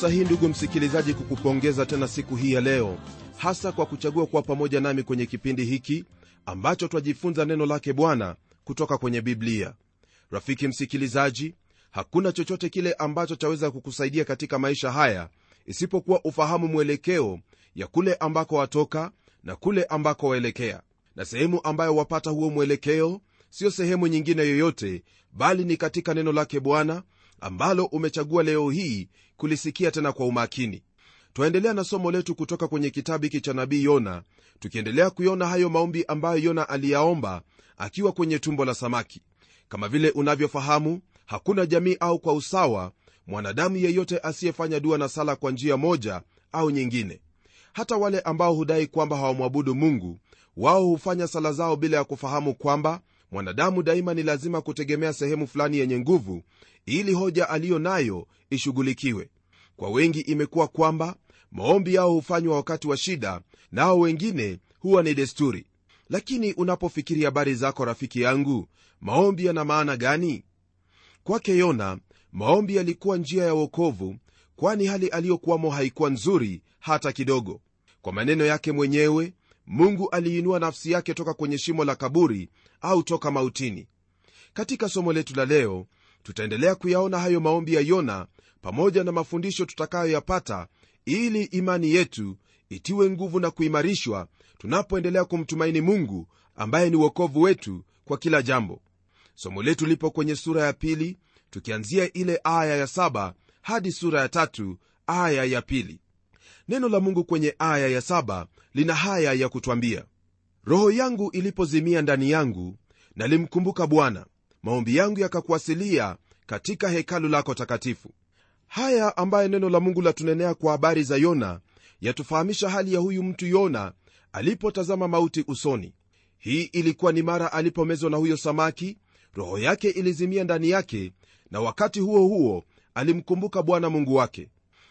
fursa hii ndugu msikilizaji kukupongeza tena siku hii ya leo hasa kwa kuchagua kuwa pamoja nami kwenye kipindi hiki ambacho twajifunza neno lake bwana kutoka kwenye biblia. Rafiki msikilizaji hakuna chochote kile ambacho chaweza kukusaidia katika maisha haya isipokuwa ufahamu mwelekeo ya kule ambako watoka na kule ambako waelekea. Na sehemu ambayo wapata huo mwelekeo siyo sehemu nyingine yoyote bali ni katika neno lake bwana ambalo umechagua leo hii kulisikia tena kwa umakini. Twaendelea na somo letu kutoka kwenye kitabu hiki cha nabii yona tukiendelea kuiona hayo maombi ambayo yona aliyaomba akiwa kwenye tumbo la samaki. Kama vile unavyofahamu hakuna jamii au kwa usawa mwanadamu yeyote asiyefanya dua na sala kwa njia moja au nyingine. Hata wale ambao hudai kwamba hawamwabudu mungu wao hufanya sala zao bila ya kufahamu kwamba mwanadamu daima ni lazima kutegemea sehemu fulani yenye nguvu ili hoja aliyo nayo ishughulikiwe. Kwa wengi imekuwa kwamba maombi yao hufanywa wakati wa shida nao wengine huwa ni desturi. Lakini unapofikiri habari zako rafiki yangu maombi yana maana gani? Kwake yona maombi yalikuwa njia ya wokovu kwani hali aliyokuwamo haikuwa nzuri hata kidogo. Kwa maneno yake mwenyewe mungu aliinua nafsi yake toka kwenye shimo la kaburi au toka mautini. Katika somo letu la leo tutaendelea kuyaona hayo maombi ya yona pamoja na mafundisho tutakayoyapata ili imani yetu itiwe nguvu na kuimarishwa tunapoendelea kumtumaini mungu ambaye ni uokovu wetu kwa kila jambo. Somo letu lipo kwenye sura ya pili tukianzia ile aya ya saba hadi sura ya tatu aya ya pili. Neno la mungu kwenye aya ya saba lina haya ya kutwambia roho yangu ilipozimia ndani yangu nalimkumbuka bwana. Maombi yangu yakakuwasilia katika hekalu lako takatifu. Haya ambaye neno la mungu latunenea kwa habari za yona yatufahamisha hali ya huyu mtu yona alipotazama mauti usoni. Hii ilikuwa ni mara alipomezwa na huyo samaki roho yake ilizimia ndani yake na wakati huo huo alimkumbuka bwana mungu wake.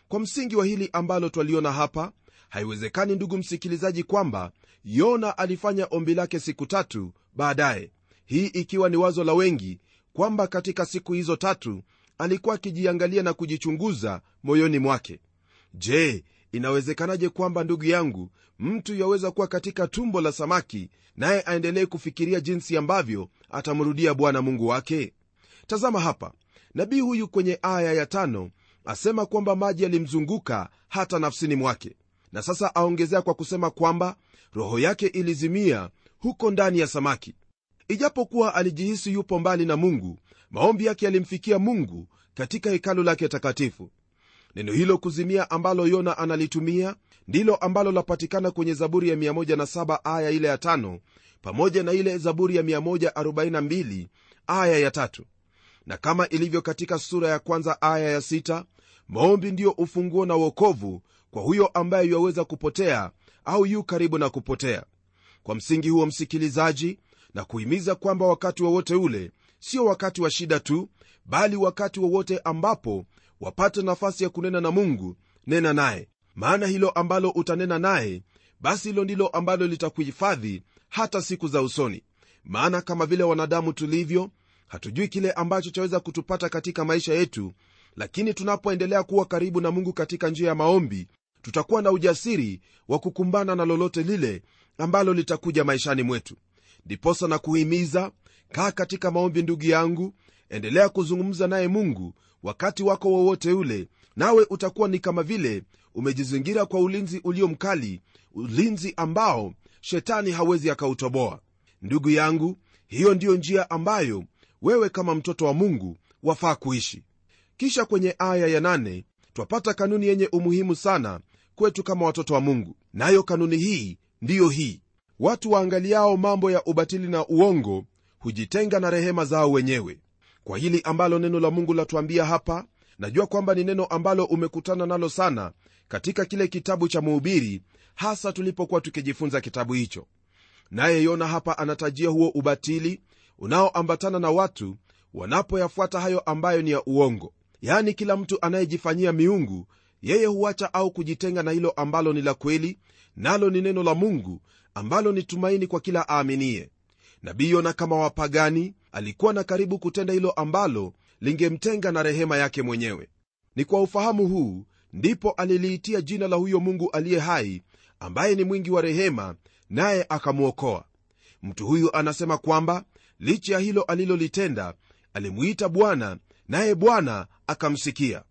Kwa msingi wa hili ambalo twaliona hapa haiwezekani ndugu msikilizaji kwamba yona alifanya ombi lake siku tatu baadaye. Hii ikiwa ni wazo la wengi kwamba katika siku hizo tatu alikuwa akijiangalia na kujichunguza moyoni mwake. Je inawezekanaje kwamba ndugu yangu mtu yaweza kuwa katika tumbo la samaki naye aendelee kufikiria jinsi ambavyo atamrudia bwana mungu wake? Tazama hapa. Nabii huyu kwenye aya ya tano asema kwamba maji yalimzunguka hata nafsini mwake na sasa aongezea kwa kusema kwamba roho yake ilizimia huko ndani ya samaki. Ijapokuwa alijihisi yupo mbali na mungu maombi yake yalimfikia mungu katika hekalu lake takatifu. Neno hilo kuzimia ambalo yona analitumia ndilo ambalo lapatikana kwenye zaburi ya 17 aya ile ya 5 pamoja na ile zaburi ya 142 aya ya 3 na kama ilivyo katika sura ya kwanza aya ya 6 maombi ndiyo ufunguo na uokovu kwa huyo ambaye yuwaweza kupotea au yu karibu na kupotea. Kwa msingi huo msikilizaji na kuhimiza kwamba wakati wowote wa ule sio wakati wa shida tu bali wakati wowote wa ambapo wapate nafasi ya kunena na mungu nena naye. Maana hilo ambalo utanena naye basi hilo ndilo ambalo litakuhifadhi hata siku za usoni. Maana kama vile wanadamu tulivyo hatujui kile ambacho chaweza kutupata katika maisha yetu lakini tunapoendelea kuwa karibu na mungu katika njia ya maombi tutakuwa na ujasiri wa kukumbana na lolote lile ambalo litakuja maishani mwetu. Ndiposa na kuhimiza kaa katika maombi ndugu yangu endelea kuzungumza naye mungu wakati wako wowote ule nawe utakuwa ni kama vile umejizingira kwa ulinzi ulio mkali ulinzi ambao shetani hawezi akautoboa. Ndugu yangu hiyo ndiyo njia ambayo wewe kama mtoto wa mungu wafaa kuishi. Kisha kwenye aya ya 8 twapata kanuni yenye umuhimu sana kwetu kama watoto wa mungu. Nayo kanuni hii ndiyo hii. Watu waangaliao mambo ya ubatili na uongo hujitenga na rehema zao wenyewe. Kwa hili ambalo neno la mungu latuambia hapa najua kwamba ni neno ambalo umekutana nalo sana katika kile kitabu cha muhubiri hasa tulipokuwa tukijifunza kitabu hicho. Naye yona hapa anatajia huo ubatili unaoambatana na watu wanapoyafuata hayo ambayo ni ya uongo. Yaani kila mtu anayejifanyia miungu yeye huacha au kujitenga na hilo ambalo ni la kweli nalo ni neno la mungu ambalo ni tumaini kwa kila aaminiye nabii yona kama wapagani alikuwa na karibu kutenda hilo ambalo lingemtenga na rehema yake mwenyewe. Ni kwa ufahamu huu ndipo aliliitia jina la huyo mungu aliye hai ambaye ni mwingi wa rehema naye akamwokoa. Mtu huyu anasema kwamba licha ya hilo alilolitenda alimuita bwana naye bwana akamsikia.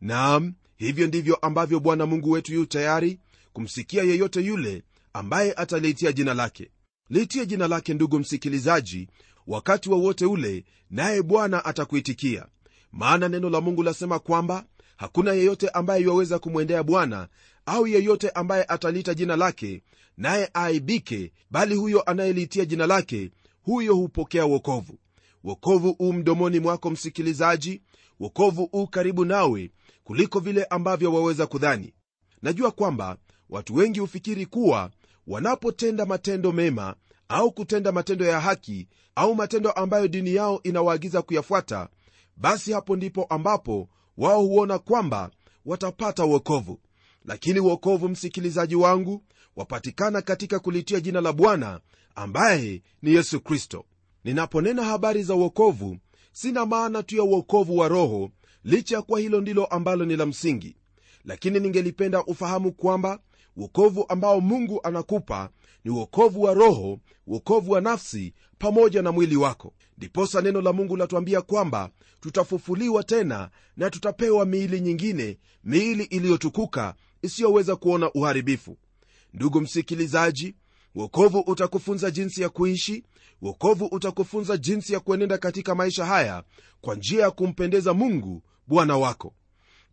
Naam hivyo ndivyo ambavyo bwana mungu wetu yu tayari kumsikia yeyote yule ambaye ataliitia jina lake. Liitie jina lake ndugu msikilizaji wakati wowote wa ule naye bwana atakuitikia. Maana neno la mungu lasema kwamba hakuna yeyote ambaye yuwaweza kumwendea bwana au yeyote ambaye ataliita jina lake naye aaibike bali huyo anayeliitia jina lake huyo hupokea wokovu. Wokovu u mdomoni mwako msikilizaji wokovu u karibu nawe kuliko vile ambavyo waweza kudhani. Najua kwamba watu wengi hufikiri kuwa wanapotenda matendo mema au kutenda matendo ya haki au matendo ambayo dini yao inawaagiza kuyafuata basi hapo ndipo ambapo wao huona kwamba watapata uokovu lakini uokovu msikilizaji wangu wapatikana katika kulitia jina la bwana ambaye ni yesu kristo. Ninaponena habari za uokovu sina maana tu ya uokovu wa roho licha ya kuwa hilo ndilo ambalo ni la msingi lakini ningelipenda ufahamu kwamba uokovu ambao mungu anakupa ni uokovu wa roho uokovu wa nafsi pamoja na mwili wako. Ndiposa neno la mungu latuambia kwamba tutafufuliwa tena na tutapewa miili nyingine miili iliyotukuka isiyoweza kuona uharibifu. Ndugu msikilizaji uokovu utakufunza jinsi ya kuishi uokovu utakufunza jinsi ya kuenenda katika maisha haya kwa njia ya kumpendeza mungu bwana wako.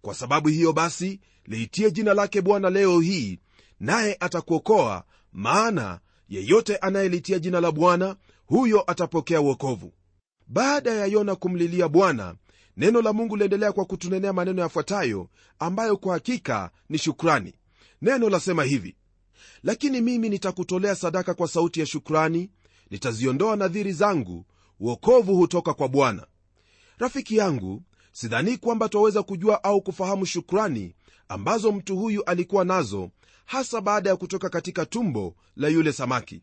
Kwa sababu hiyo basi liitie jina lake bwana leo hii naye atakuokoa maana yeyote anayelitia jina la bwana huyo atapokea uokovu baada ya yona kumlilia bwana neno la mungu liendelea kwa kutunenea maneno yafuatayo ambayo kwa hakika ni shukrani. Neno lasema hivi lakini mimi nitakutolea sadaka kwa sauti ya shukrani nitaziondoa nadhiri zangu uokovu hutoka kwa bwana. Rafiki yangu sidhanii kwamba twaweza kujua au kufahamu shukrani ambazo mtu huyu alikuwa nazo hasa baada ya kutoka katika tumbo la yule samaki.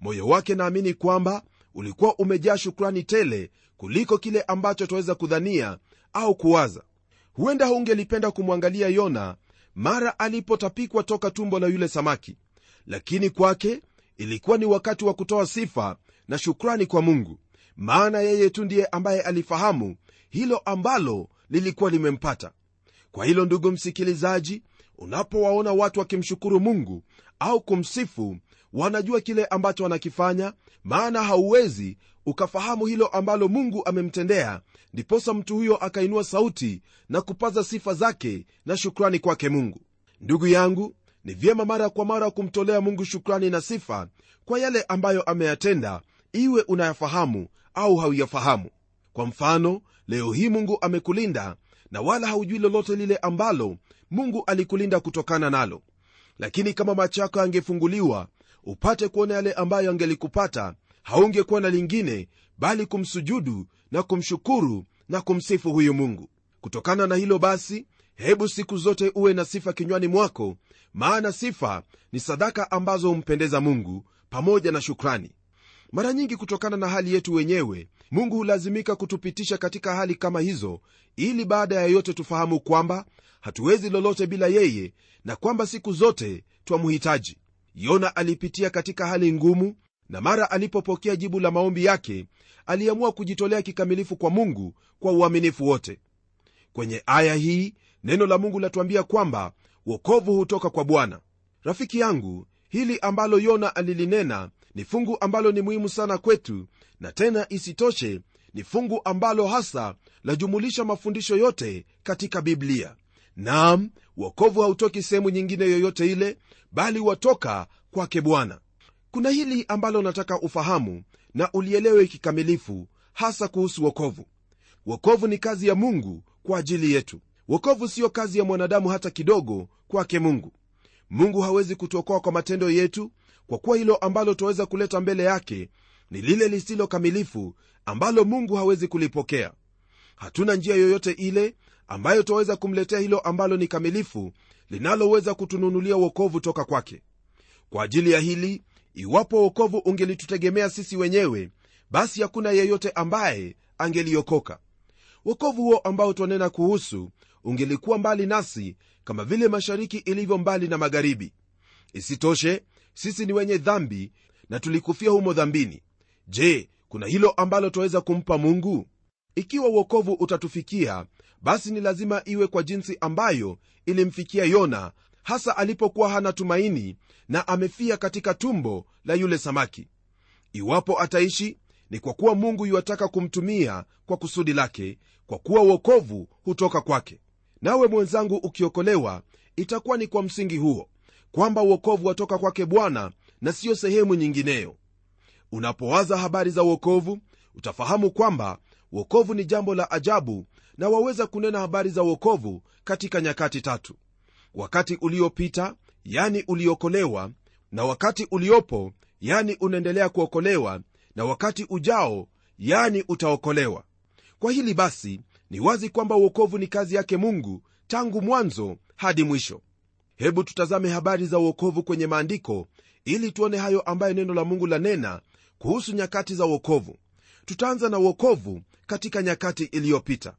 Moyo wake naamini kwamba ulikuwa umejaa shukrani tele kuliko kile ambacho twaweza kudhania au kuwaza. Huenda hungelipenda kumwangalia yona mara alipotapikwa toka tumbo la yule samaki lakini kwake ilikuwa ni wakati wa kutoa sifa na shukrani kwa mungu. Maana yeye tu ndiye ambaye alifahamu hilo ambalo lilikuwa limempata. Kwa hilo ndugu msikilizaji unapowaona watu wakimshukuru mungu au kumsifu wanajua kile ambacho wanakifanya maana hauwezi ukafahamu hilo ambalo mungu amemtendea ndiposa mtu huyo akainua sauti na kupaza sifa zake na shukrani kwake mungu. Ndugu yangu ni vyema mara kwa mara kumtolea mungu shukrani na sifa kwa yale ambayo ameyatenda iwe unayafahamu au hauyafahamu. Kwa mfano leo hii mungu amekulinda na wala haujui lolote lile ambalo mungu alikulinda kutokana nalo. Lakini kama macho yako yangefunguliwa upate kuona yale ambayo angelikupata haungekuwa na lingine bali kumsujudu na kumshukuru na kumsifu huyu mungu. Kutokana na hilo basi hebu siku zote uwe na sifa kinywani mwako maana sifa ni sadaka ambazo humpendeza mungu pamoja na shukrani mara nyingi kutokana na hali yetu wenyewe mungu hulazimika kutupitisha katika hali kama hizo ili baada ya yote tufahamu kwamba hatuwezi lolote bila yeye na kwamba siku zote twamhitaji. Yona alipitia katika hali ngumu na mara alipopokea jibu la maombi yake aliamua kujitolea kikamilifu kwa mungu kwa uaminifu wote. Kwenye aya hii neno la mungu latuambia kwamba wokovu hutoka kwa bwana. Rafiki yangu hili ambalo yona alilinena ni fungu ambalo ni muhimu sana kwetu na tena isitoshe ni fungu ambalo hasa lajumulisha mafundisho yote katika biblia. Naam wokovu hautoki sehemu nyingine yoyote ile bali watoka kwake bwana. Kuna hili ambalo nataka ufahamu na ulielewe kikamilifu hasa kuhusu wokovu. Wokovu ni kazi ya mungu kwa ajili yetu. Wokovu siyo kazi ya mwanadamu hata kidogo kwake mungu. Mungu hawezi kutuokoa kwa matendo yetu kwa kuwa hilo ambalo twaweza kuleta mbele yake ni lile lisilo kamilifu ambalo mungu hawezi kulipokea. Hatuna njia yoyote ile ambayo twaweza kumletea hilo ambalo ni kamilifu linaloweza kutununulia wokovu toka kwake. Kwa ajili ya hili iwapo wokovu ungelitutegemea sisi wenyewe basi hakuna yeyote ambaye angeliokoka. Wokovu huo ambao twanena kuhusu ungelikuwa mbali nasi kama vile mashariki ilivyo mbali na magharibi. Isitoshe sisi ni wenye dhambi na tulikufia humo dhambini. Je kuna hilo ambalo twaweza kumpa mungu? Ikiwa uokovu utatufikia basi ni lazima iwe kwa jinsi ambayo ilimfikia yona hasa alipokuwa hana tumaini na amefia katika tumbo la yule samaki. Iwapo ataishi ni kwa kuwa mungu yuwataka kumtumia kwa kusudi lake kwa kuwa uokovu hutoka kwake. Nawe mwenzangu ukiokolewa itakuwa ni kwa msingi huo kwamba uokovu watoka kwake bwana na siyo sehemu nyingineyo. Unapowaza habari za uokovu utafahamu kwamba uokovu ni jambo la ajabu na waweza kunena habari za uokovu katika nyakati tatu. Wakati uliopita yani uliokolewa na wakati uliopo yani unaendelea kuokolewa na wakati ujao yani utaokolewa. Kwa hili basi ni wazi kwamba uokovu ni kazi yake mungu tangu mwanzo hadi mwisho hebu tutazame habari za uokovu kwenye maandiko ili tuone hayo ambayo neno la mungu lanena kuhusu nyakati za uokovu tutaanza na uokovu katika nyakati iliyopita.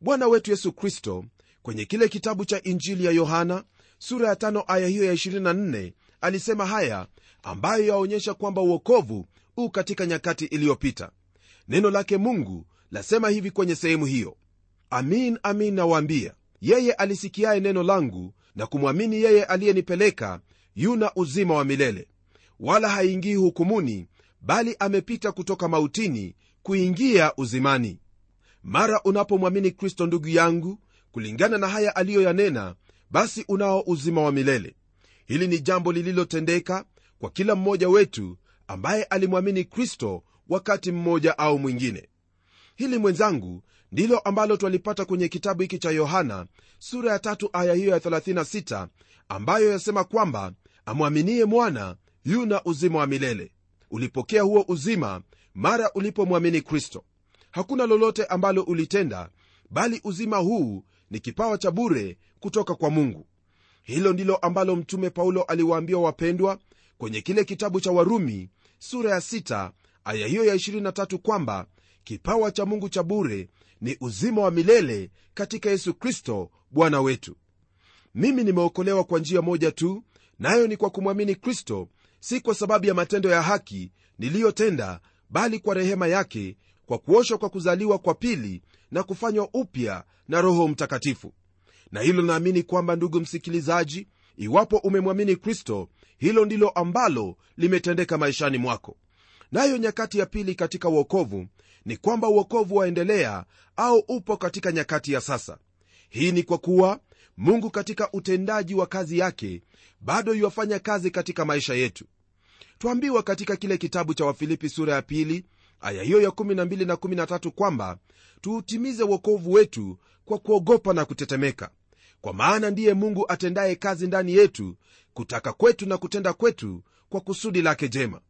Bwana wetu yesu kristo kwenye kile kitabu cha injili ya yohana sura ya tano aya hiyo ya 24 alisema haya ambayo yaonyesha kwamba uokovu u katika nyakati iliyopita. Neno lake mungu lasema hivi kwenye sehemu hiyo. Amin amin nawaambia yeye alisikiaye neno langu na kumwamini yeye aliyenipeleka yuna uzima wa milele. Wala haingii hukumuni bali amepita kutoka mautini kuingia uzimani. Mara unapomwamini kristo ndugu yangu kulingana na haya aliyoyanena basi unao uzima wa milele. Hili ni jambo lililotendeka kwa kila mmoja wetu ambaye alimwamini kristo wakati mmoja au mwingine. Hili mwenzangu ndilo ambalo twalipata kwenye kitabu hiki cha yohana sura ya tatu aya hiyo ya 36 ambayo yasema kwamba amwaminie mwana yuna uzima wa milele. Ulipokea huo uzima mara ulipomwamini kristo. Hakuna lolote ambalo ulitenda bali uzima huu ni kipawa cha bure kutoka kwa mungu. Hilo ndilo ambalo mtume paulo aliwaambia wapendwa kwenye kile kitabu cha warumi sura ya 6 aya hiyo ya 23 kwamba kipawa cha mungu cha bure ni uzima wa milele katika yesu kristo bwana wetu. Mimi nimeokolewa kwa njia moja tu nayo ni kwa kumwamini kristo si kwa sababu ya matendo ya haki niliyotenda bali kwa rehema yake kwa kuoshwa kwa kuzaliwa kwa pili na kufanywa upya na roho mtakatifu. Na hilo naamini kwamba ndugu msikilizaji iwapo umemwamini kristo hilo ndilo ambalo limetendeka maishani mwako. Nayo nyakati ya pili katika uokovu ni kwamba uokovu waendelea au upo katika nyakati ya sasa. Hii ni kwa kuwa mungu katika utendaji wa kazi yake bado yuwafanya kazi katika maisha yetu. Twambiwa katika kile kitabu cha wafilipi sura ya pili aya hiyo ya 12 na 13 kwamba tuutimize uokovu wetu kwa kuogopa na kutetemeka. Kwa maana ndiye mungu atendaye kazi ndani yetu kutaka kwetu na kutenda kwetu kwa kusudi lake jema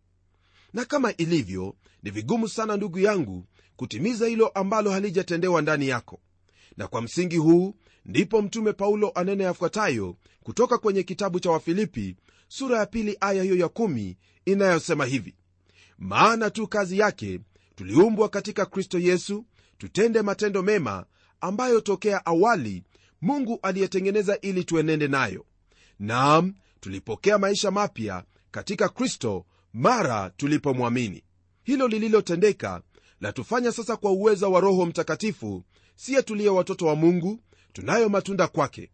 na kama ilivyo ni vigumu sana ndugu yangu kutimiza hilo ambalo halijatendewa ndani yako. Na kwa msingi huu ndipo mtume paulo anene yafuatayo kutoka kwenye kitabu cha wafilipi sura ya pili aya hiyo ya kumi inayosema hivi. Maana tu kazi yake tuliumbwa katika kristo yesu tutende matendo mema ambayo tokea awali mungu aliyetengeneza ili tuenende nayo. Naam tulipokea maisha mapya katika kristo mara tulipomwamini. Hilo lililotendeka latufanya sasa kwa uweza wa roho mtakatifu siye tuliye watoto wa mungu tunayo matunda kwake.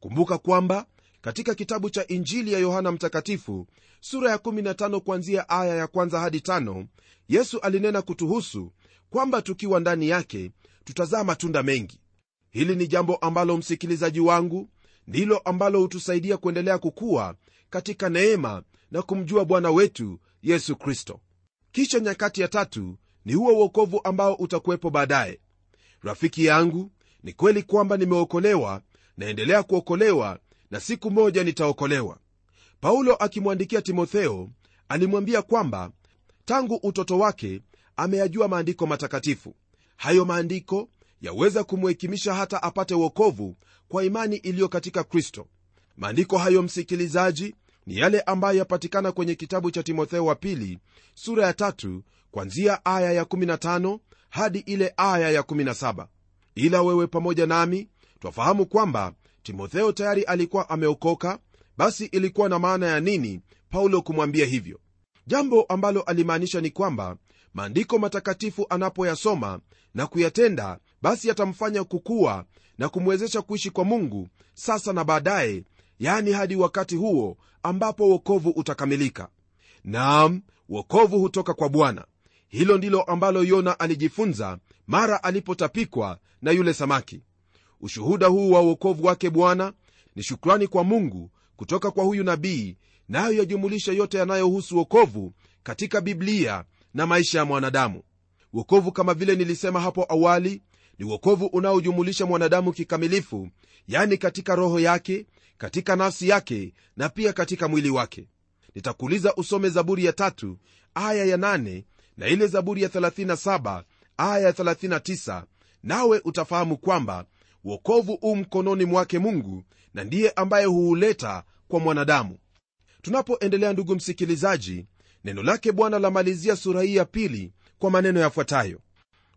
Kumbuka kwamba katika kitabu cha injili ya yohana mtakatifu sura ya 15 kuanzia aya ya kwanza hadi tano, yesu alinena kutuhusu kwamba tukiwa ndani yake tutazaa matunda mengi. Hili ni jambo ambalo msikilizaji wangu ndilo ambalo hutusaidia kuendelea kukua katika neema na kumjua bwana wetu yesu kristo. Kisha nyakati ya tatu ni huo uokovu ambao utakuwepo baadaye. Rafiki yangu ni kweli kwamba nimeokolewa naendelea kuokolewa na siku moja nitaokolewa. Paulo akimwandikia timotheo alimwambia kwamba tangu utoto wake ameyajua maandiko matakatifu. Hayo maandiko yaweza kumhekimisha hata apate uokovu kwa imani iliyo katika kristo. Maandiko hayo msikilizaji ni yale ambayo yapatikana kwenye kitabu cha timotheo wa pili sura ya tatu kwanzia aya ya 15 hadi ile aya ya 17 ila wewe pamoja nami twafahamu kwamba timotheo tayari alikuwa ameokoka basi ilikuwa na maana ya nini paulo kumwambia hivyo? Jambo ambalo alimaanisha ni kwamba maandiko matakatifu anapoyasoma na kuyatenda basi yatamfanya kukua na kumwezesha kuishi kwa mungu sasa na baadaye yani hadi wakati huo ambapo wokovu utakamilika. Naam wokovu hutoka kwa bwana. Hilo ndilo ambalo yona alijifunza mara alipotapikwa na yule samaki. Ushuhuda huu wa uokovu wake bwana ni shukrani kwa mungu kutoka kwa huyu nabii nayo yajumulisha yote yanayohusu wokovu katika biblia na maisha ya mwanadamu. Wokovu kama vile nilisema hapo awali ni wokovu unaojumulisha mwanadamu kikamilifu yani katika roho yake katika nafsi yake na pia katika mwili wake. Nitakuuliza usome zaburi ya tatu aya ya nane na ile zaburi ya 37 aya ya 39 nawe utafahamu kwamba wokovu u mkononi mwake mungu na ndiye ambaye huuleta kwa mwanadamu. Tunapoendelea ndugu msikilizaji neno lake bwana lamalizia sura hii ya pili kwa maneno yafuatayo.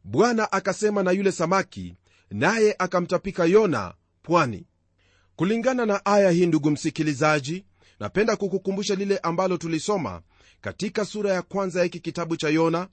Bwana akasema na yule samaki naye akamtapika yona pwani kulingana na aya hii ndugu msikilizaji napenda kukukumbusha lile ambalo tulisoma katika sura ya kwanza ya hiki kitabu cha yona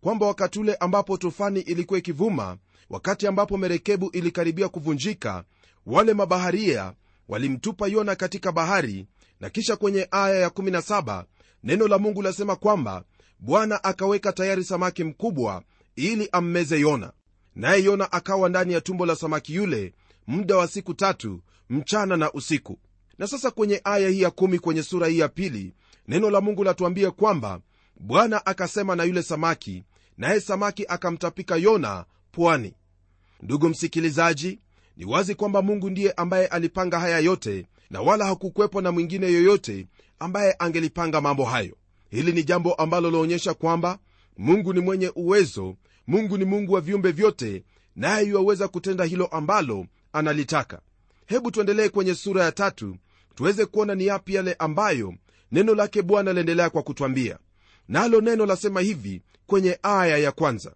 kwamba wakati ule ambapo tufani ilikuwa ikivuma wakati ambapo merekebu ilikaribia kuvunjika wale mabaharia walimtupa yona katika bahari na kisha kwenye aya ya17 neno la mungu lasema kwamba bwana akaweka tayari samaki mkubwa ili ammeze yona. Naye yona akawa ndani ya tumbo la samaki yule muda wa siku tatu mchana na usiku. Na sasa kwenye aya hii ya kumi kwenye sura hii ya pili neno la mungu latuambia kwamba bwana akasema na yule samaki naye samaki akamtapika yona pwani. Ndugu msikilizaji ni wazi kwamba mungu ndiye ambaye alipanga haya yote na wala hakukwepo na mwingine yoyote ambaye angelipanga mambo hayo. Hili ni jambo ambalo laonyesha kwamba mungu ni mwenye uwezo mungu ni mungu wa viumbe vyote naye yuwaweza kutenda hilo ambalo analitaka hebu tuendelee kwenye sura ya tatu tuweze kuona ni yapi yale ambayo neno lake bwana laendelea kwa kutwambia. Nalo neno lasema hivi kwenye aya ya kwanza.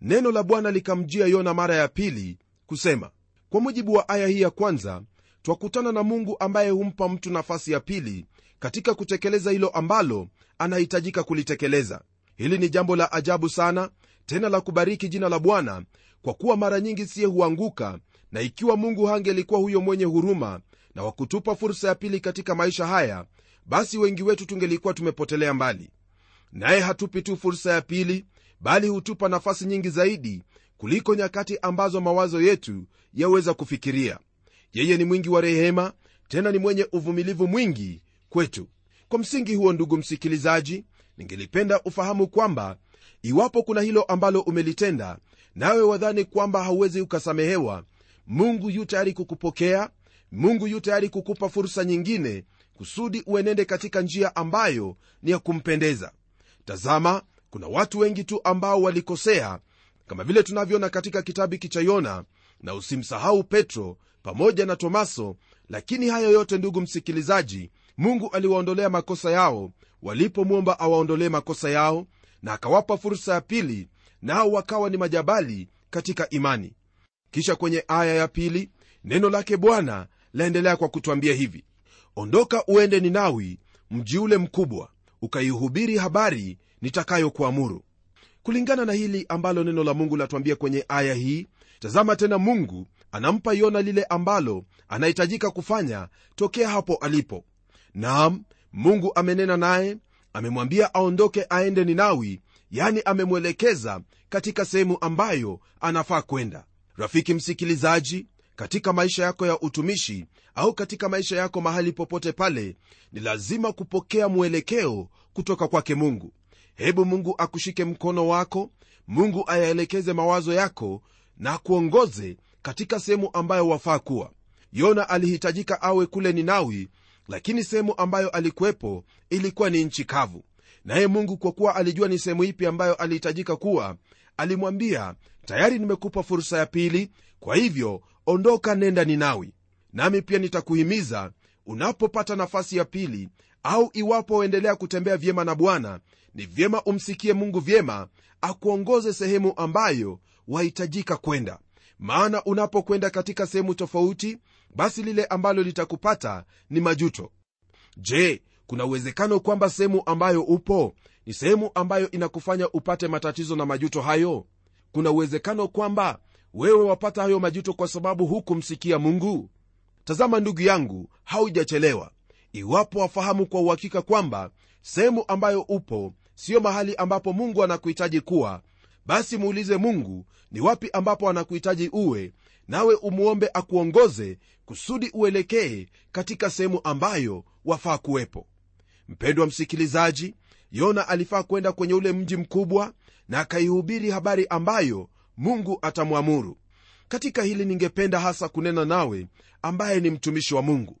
Neno la bwana likamjia yona mara ya pili kusema kwa mujibu wa aya hii ya kwanza twakutana na mungu ambaye humpa mtu nafasi ya pili katika kutekeleza hilo ambalo anahitajika kulitekeleza. Hili ni jambo la ajabu sana tena la kubariki jina la bwana kwa kuwa mara nyingi siye huanguka na ikiwa mungu hangelikuwa huyo mwenye huruma na wakutupa fursa ya pili katika maisha haya basi wengi wetu tungelikuwa tumepotelea mbali. Naye hatupi tu fursa ya pili bali hutupa nafasi nyingi zaidi kuliko nyakati ambazo mawazo yetu yaweza kufikiria. Yeye ni mwingi wa rehema tena ni mwenye uvumilivu mwingi kwetu. Kwa msingi huo ndugu msikilizaji ningelipenda ufahamu kwamba iwapo kuna hilo ambalo umelitenda nawe wadhani kwamba hauwezi ukasamehewa mungu yu tayari kukupokea mungu yu tayari kukupa fursa nyingine kusudi uenende katika njia ambayo ni ya kumpendeza. Tazama kuna watu wengi tu ambao walikosea kama vile tunavyoona katika kitabu hiki cha yona na usimsahau petro pamoja na tomaso. Lakini hayo yote ndugu msikilizaji mungu aliwaondolea makosa yao. Walipomwomba awaondolee makosa yao na akawapa fursa ya pili nao wakawa ni majabali katika imani kisha kwenye aya ya pili neno lake bwana laendelea kwa kutwambia hivi ondoka uende ninawi mji ule mkubwa ukaihubiri habari nitakayokuamuru. Kulingana na hili ambalo neno la mungu latwambia kwenye aya hii tazama tena mungu anampa yona lile ambalo anahitajika kufanya tokea hapo alipo. Naam mungu amenena naye amemwambia aondoke aende ninawi yani amemwelekeza katika sehemu ambayo anafaa kwenda rafiki msikilizaji katika maisha yako ya utumishi au katika maisha yako mahali popote pale ni lazima kupokea mwelekeo kutoka kwake mungu. Hebu mungu akushike mkono wako mungu ayaelekeze mawazo yako na kuongoze katika sehemu ambayo wafaa kuwa. Yona alihitajika awe kule ninawi lakini sehemu ambayo alikuwepo ilikuwa ni nchi kavu. Naye mungu kwa kuwa alijua ni sehemu ipi ambayo alihitajika kuwa alimwambia tayari nimekupa fursa ya pili kwa hivyo ondoka nenda ninawi. Nami pia nitakuhimiza unapopata nafasi ya pili au iwapo waendelea kutembea vyema na bwana ni vyema umsikie mungu vyema akuongoze sehemu ambayo wahitajika kwenda. Maana unapokwenda katika sehemu tofauti basi lile ambalo litakupata ni majuto. Je kuna uwezekano kwamba sehemu ambayo upo ni sehemu ambayo inakufanya upate matatizo na majuto hayo? Kuna uwezekano kwamba wewe wapata hayo majuto kwa sababu hukumsikia mungu? Tazama ndugu yangu haujachelewa. Iwapo wafahamu kwa uhakika kwamba sehemu ambayo upo siyo mahali ambapo mungu anakuhitaji kuwa basi muulize mungu ni wapi ambapo anakuhitaji uwe nawe umwombe akuongoze kusudi uelekee katika sehemu ambayo wafaa kuwepo. Mpendwa msikilizaji yona alifaa kwenda kwenye ule mji mkubwa na akaihubiri habari ambayo mungu atamwamuru. Katika hili ningependa hasa kunena nawe ambaye ni mtumishi wa mungu.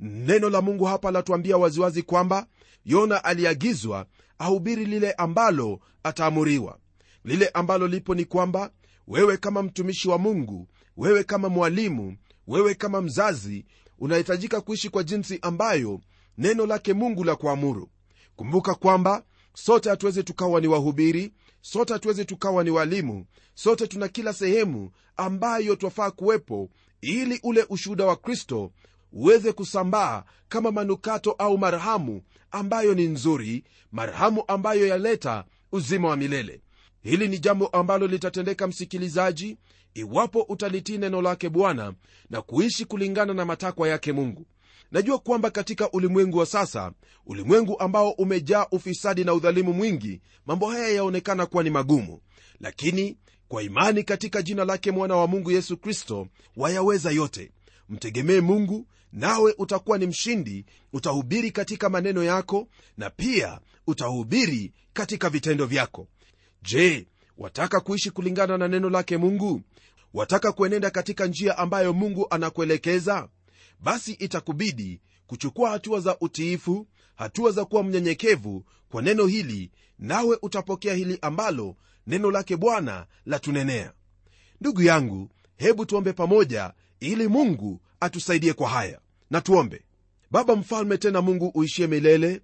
Neno la mungu hapa latuambia waziwazi kwamba yona aliagizwa ahubiri lile ambalo ataamuriwa. Lile ambalo lipo ni kwamba wewe kama mtumishi wa mungu wewe kama mwalimu wewe kama mzazi unahitajika kuishi kwa jinsi ambayo neno lake mungu la kuamuru kumbuka kwamba sote hatuwezi tukawa ni wahubiri sote hatuwezi tukawa ni walimu sote tuna kila sehemu ambayo twafaa kuwepo ili ule ushuhuda wa kristo uweze kusambaa kama manukato au marhamu ambayo ni nzuri marhamu ambayo yaleta uzima wa milele. Hili ni jambo ambalo litatendeka msikilizaji iwapo utalitii neno lake bwana na kuishi kulingana na matakwa yake mungu najua kwamba katika ulimwengu wa sasa ulimwengu ambao umejaa ufisadi na udhalimu mwingi mambo haya yaonekana kuwa ni magumu. Lakini kwa imani katika jina lake mwana wa mungu yesu kristo wayaweza yote. Mtegemee mungu nawe utakuwa ni mshindi utahubiri katika maneno yako na pia utahubiri katika vitendo vyako. Je wataka kuishi kulingana na neno lake mungu? Wataka kuenenda katika njia ambayo mungu anakuelekeza basi itakubidi kuchukua hatua za utiifu hatua za kuwa mnyenyekevu kwa neno hili nawe utapokea hili ambalo neno lake bwana latunenea. Ndugu yangu hebu tuombe pamoja ili mungu atusaidie kwa haya. Na tuombe. Baba mfalme tena mungu uishie milele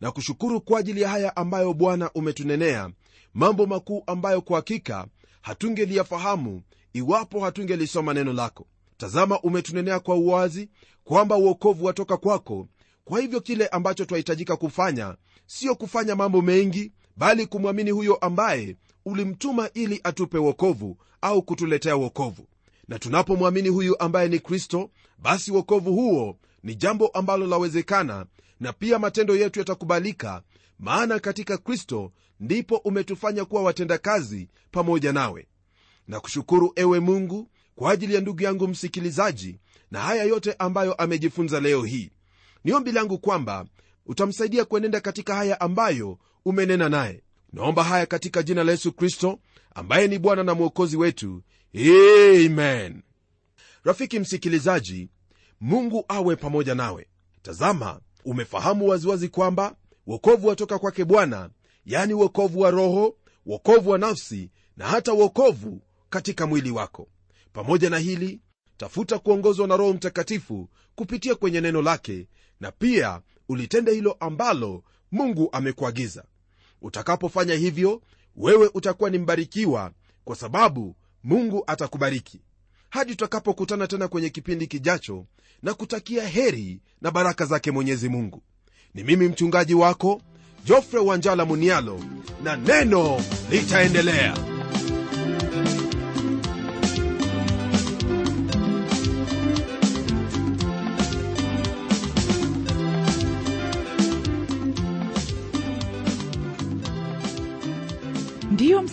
na kushukuru kwa ajili ya haya ambayo bwana umetunenea mambo makuu ambayo kwa hakika hatungeliyafahamu iwapo hatungelisoma neno lako tazama umetunenea kwa uwazi kwamba uokovu watoka kwako. Kwa hivyo kile ambacho twahitajika kufanya sio kufanya mambo mengi bali kumwamini huyo ambaye ulimtuma ili atupe wokovu au kutuletea wokovu. Na tunapomwamini huyu ambaye ni kristo basi wokovu huo ni jambo ambalo lawezekana na pia matendo yetu yatakubalika maana katika kristo ndipo umetufanya kuwa watendakazi pamoja nawe. Na kushukuru ewe mungu kwa ajili ya ndugu yangu msikilizaji na haya yote ambayo amejifunza leo hii. Ni ombi langu kwamba utamsaidia kuenenda katika haya ambayo umenena naye. Naomba haya katika jina la yesu kristo ambaye ni bwana na mwokozi wetu. Amen. Rafiki msikilizaji mungu awe pamoja nawe. Tazama umefahamu waziwazi kwamba wokovu watoka kwake bwana yani wokovu wa roho wokovu wa nafsi na hata wokovu katika mwili wako pamoja na hili tafuta kuongozwa na roho mtakatifu kupitia kwenye neno lake na pia ulitende hilo ambalo mungu amekuagiza. Utakapofanya hivyo wewe utakuwa ni mbarikiwa kwa sababu mungu atakubariki. Hadi tutakapokutana tena kwenye kipindi kijacho na kutakia heri na baraka zake mwenyezi mungu. Ni mimi mchungaji wako jofre wanjala munialo na neno litaendelea